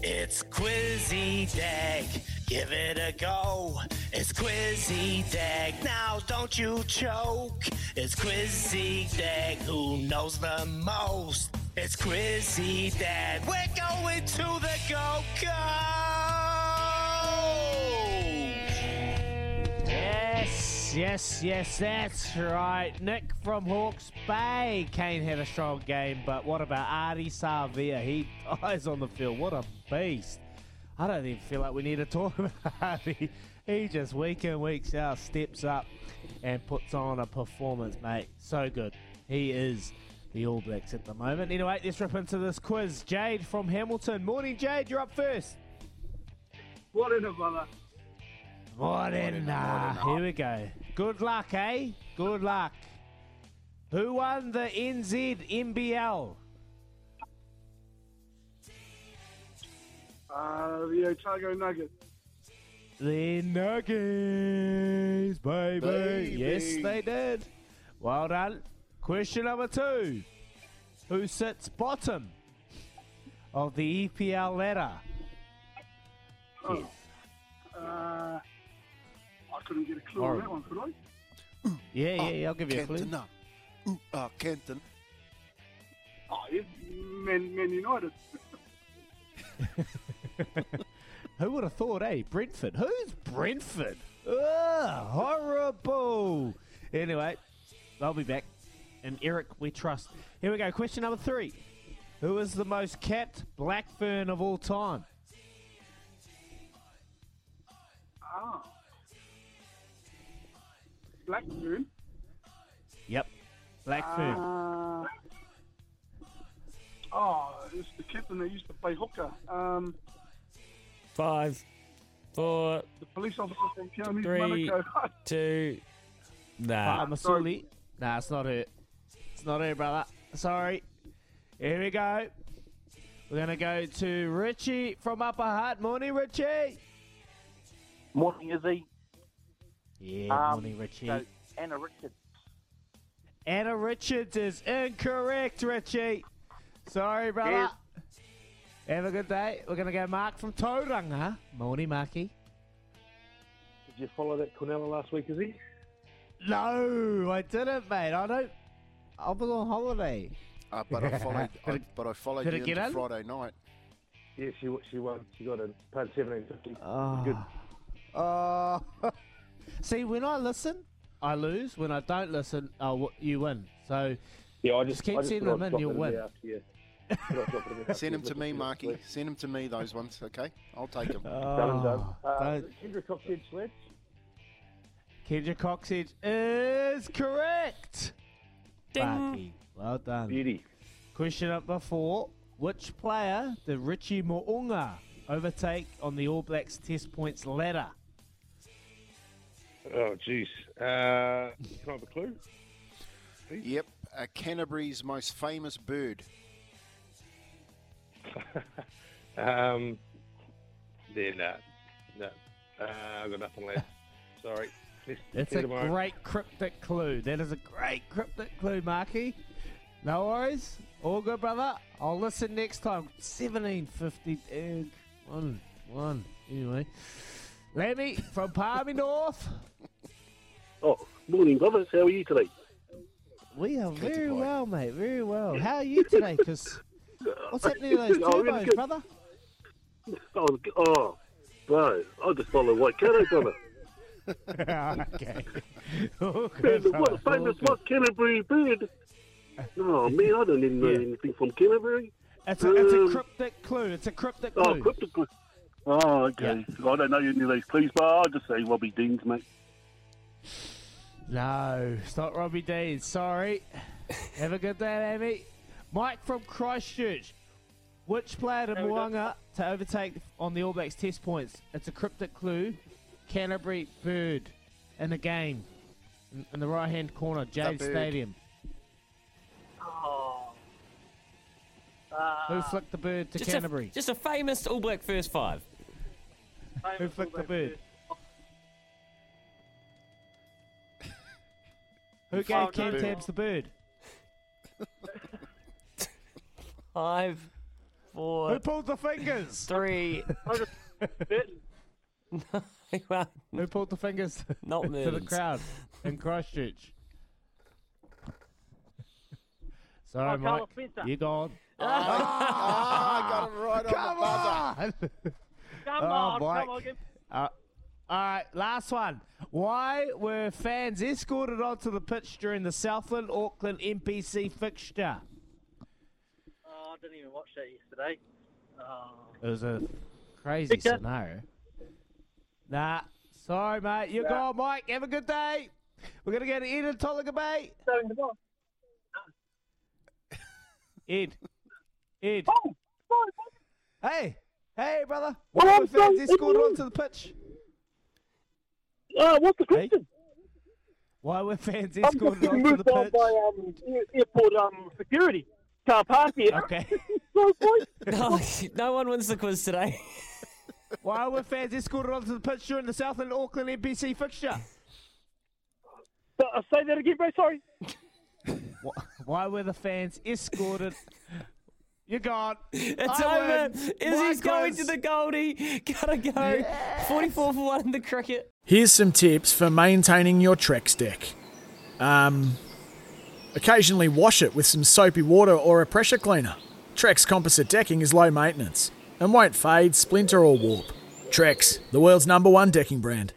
It's Quizzy Dag, give it a go. It's Quizzy Dag, now don't you choke. It's Quizzy Dag, who knows the most? It's Quizzy Dag, we're going to the Go Yes, yes, that's right. Nick from Hawke's Bay. Kane had a strong game, but what about Ardie Savea? He dies on the field. What a beast. I don't even feel like we need to talk about Ardie. He just week in, weeks out steps up and puts on a performance, mate. So good. He is the All Blacks at the moment. Anyway, let's rip into this quiz. Jade from Hamilton. Morning, Jade. You're up first. What in it, brother? Morena. Here we go. Good luck, eh? Good luck. Who won the NZ NBL? Uh, the Otago Nuggets. The Nuggets, baby. Baby. Yes, they did. Well done. Question number two. Who sits bottom of the EPL ladder? Couldn't get a clue on that one, could I? Yeah, yeah, yeah, I'll give you a clue. Kenton, uh, ooh, uh, Kenton. Oh, yeah, Man, Man United. Who would have thought, eh? Brentford. Who's Brentford? Ugh, horrible. Anyway, I'll be back. And Eric, we trust. Here we go. Question number three. Who is the most capped Black Fern of all time? Ah. Black Fern. Yep. Black Fern. Uh, oh, it's the captain that used to play hooker. Um, Five, four, the police officer from County three, Manukau. two. Nah. Fatma Sully. Nah, it's not her. It's not her, brother. Sorry. Here we go. We're going to go to Richie from Upper Hutt. Morning, Richie. Morning, Izzy. Yeah, Um, morning, Richie. So, Anna Richards. Anna Richards is incorrect, Richie. Sorry, brother. Have a good day. We're going to go Mark from Tauranga. Morning, Marky. Did you follow that Cornella last week, is he? No, I didn't, mate. I don't. I was on holiday. Uh, but I followed, I, it- but I followed did you it into in? Friday night. Yeah, she she won. She got a paid seventeen fifty. Oh. Good. Oh. See, when I listen, I lose. When I don't listen, oh, w- you win. So Yeah, I just just, keep I just sending them I'd in, you'll it win. there yeah. Thought I'd drop it in there Send them to me, Marky. Send them to me, those ones, okay? I'll take them. Done and done. Oh, Uh, don't- Kendra Cox said Sledge. Kendra Cocksedge is correct. Bucky, well done. Beauty. Question number four. Which player did Richie Mo'unga overtake on the All Blacks test points ladder? Oh, jeez. Uh, can I have a clue? Yep, uh, Canterbury's most famous bird. um, yeah, no. No. Uh, I've got nothing left. Sorry. Let's It's a great cryptic clue. That is a great cryptic clue, Marky. No worries. All good, brother. I'll listen next time. 1750. Egg. One. One. Anyway. Lemmy from Palmy North. Oh, morning, brothers. How are you today? We are very well, mate. Very well. How are you today? Because what's happening to those Oh, really turbos, good. brother? Oh, oh, bro, I just follow Waikato, brother. okay. All Man, good, what a brother. All famous good. what Canterbury bird. Oh man, I don't even know Yeah. anything from Canterbury. It's a, it's a Um, cryptic clue. It's a cryptic clue. Oh, cryptic clue. cryptic. Clue. Oh, okay. I don't know any of these clues, but I'll just say Robbie Deans, mate. No, it's not Robbie Dean. Sorry. Have a good day, Amy. Mike from Christchurch. Which player did Mo'unga to overtake on the All Blacks test points? It's a cryptic clue. Canterbury Bird in the game. In, in the right hand corner, Jade. Stadium. Oh. Who Uh, flicked the bird to Just Canterbury? A, just a famous All Black first five. Who flicked the bird? Who gave Oh, Cam no. Tabs the bird? Five, four. Who pulled the fingers? three. well, Who pulled the fingers Not to the crowd in Christchurch? Sorry, Oh, Mike. You gone. Ah, I got it right on Come the buzzer. on! Come Oh, on, Mike. come on. Give, Uh, all right, last one. Why were fans escorted onto the pitch during the Southland Auckland NPC fixture? oh, I didn't even watch that yesterday. Oh. It was a crazy Victor? scenario. Nah, sorry, mate. You're gone, Mike. Have a good day. We're going to go to Ed in Tolaga Bay. Ed. Ed. Hey. Hey, brother. Well, Why I'm were fans sorry, escorted onto the pitch? Uh, what's the Hey? question? Why were fans I'm escorted onto the moved on pitch? by um, airport um, security. Can't park here. Okay. so, No, no one wins the quiz today. Why were fans escorted onto the pitch during the Southland Auckland NPC fixture? uh, say that again, bro. Sorry. Why were the fans escorted? You're gone. It's I over. win. Izzy's My going to the Goldie. Gotta go. 44 for one in the cricket. Here's some tips for maintaining your Trex deck. Um, occasionally wash it with some soapy water or a pressure cleaner. Trex composite decking is low maintenance and won't fade, splinter, or warp. Trex, the world's number one decking brand.